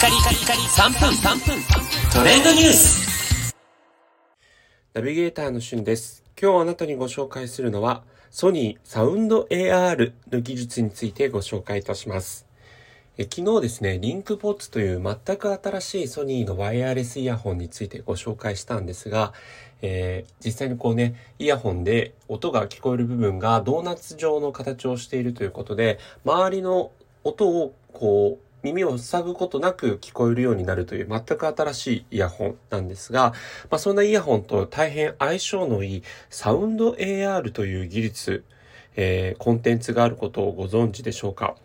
カリカリカリ3分3分トレンドニュースナビゲーターのしゅんです。今日あなたにご紹介するのは、ソニーサウンド AR の技術についてご紹介いたします。え昨日ですね、リンクポッツという全く新しいソニーのワイヤレスイヤホンについてご紹介したんですが、えー実際にこうね、イヤホンで音が聞こえる部分がドーナツ状の形をしているということで、周りの音をこう、耳を塞ぐことなく聞こえるようになるという全く新しいイヤホンなんですが、まあ、そんなイヤホンと大変相性のいいサウンド AR という技術、えーコンテンツがあることをご存知でしょうか？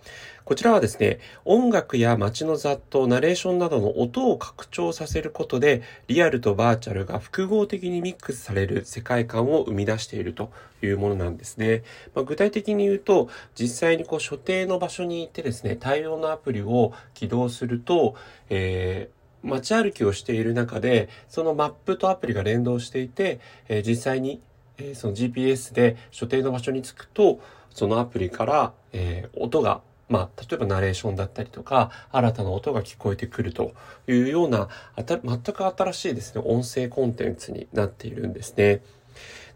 こちらはですね、音楽や街の雑踏、ナレーションなどの音を拡張させることで、リアルとバーチャルが複合的にミックスされる世界観を生み出しているというものなんですね。まあ、具体的に言うと、実際にこう所定の場所に行ってですね、対応のアプリを起動すると、えー街歩きをしている中で、そのマップとアプリが連動していて、えー実際に、えーその GPS で所定の場所に着くと、そのアプリから、えー音が、まあ、例えばナレーションだったりとか、新たな音が聞こえてくるというような、あた全く新しいですね、音声コンテンツになっているんですね。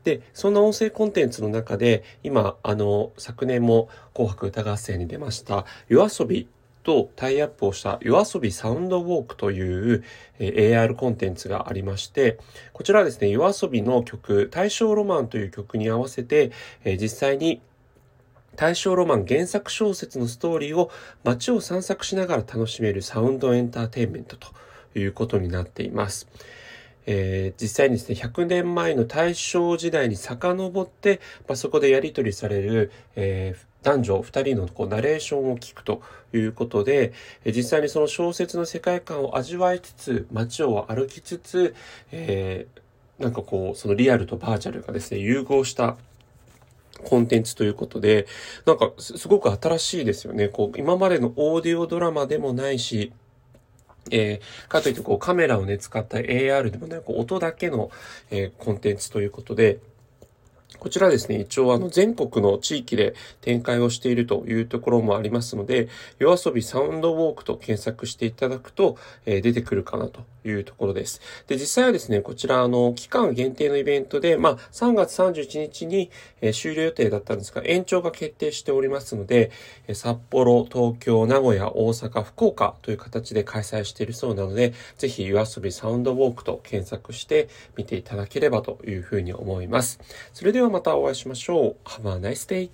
で、そんな音声コンテンツの中で、今、あの、昨年も紅白歌合戦に出ました、夜遊びとタイアップをした夜遊びサウンドウォークという、AR コンテンツがありまして、こちらはですね、夜遊びの曲、大正ロマンという曲に合わせて、実際に大正ロマン原作小説のストーリーを街を散策しながら楽しめるサウンドエンターテインメントということになっています。えー実際にですね、100年前の大正時代に遡って、まあ、そこでやり取りされる、えー男女2人のこうナレーションを聞くということで、実際にその小説の世界観を味わいつつ、街を歩きつつ、えーなんかこう、そのリアルとバーチャルがですね、融合したコンテンツということで、なんかすごく新しいですよね。こう、今までのオーディオドラマでもないし、えーかといってこうカメラをね、使った AR でもない、こう音だけの、えーコンテンツということで、こちらですね、一応あの全国の地域で展開をしているというところもありますので、夜遊びサウンドウォークと検索していただくと、えー出てくるかなというところです。で、実際はですね、こちらあの期間限定のイベントで、まあ3月31日に、えー終了予定だったんですが、延長が決定しておりますので、えー札幌、東京、名古屋、大阪、福岡という形で開催しているそうなので、ぜひ夜遊びサウンドウォークと検索してみていただければというふうに思います。それではまたお会いしましょう。Have a nice day!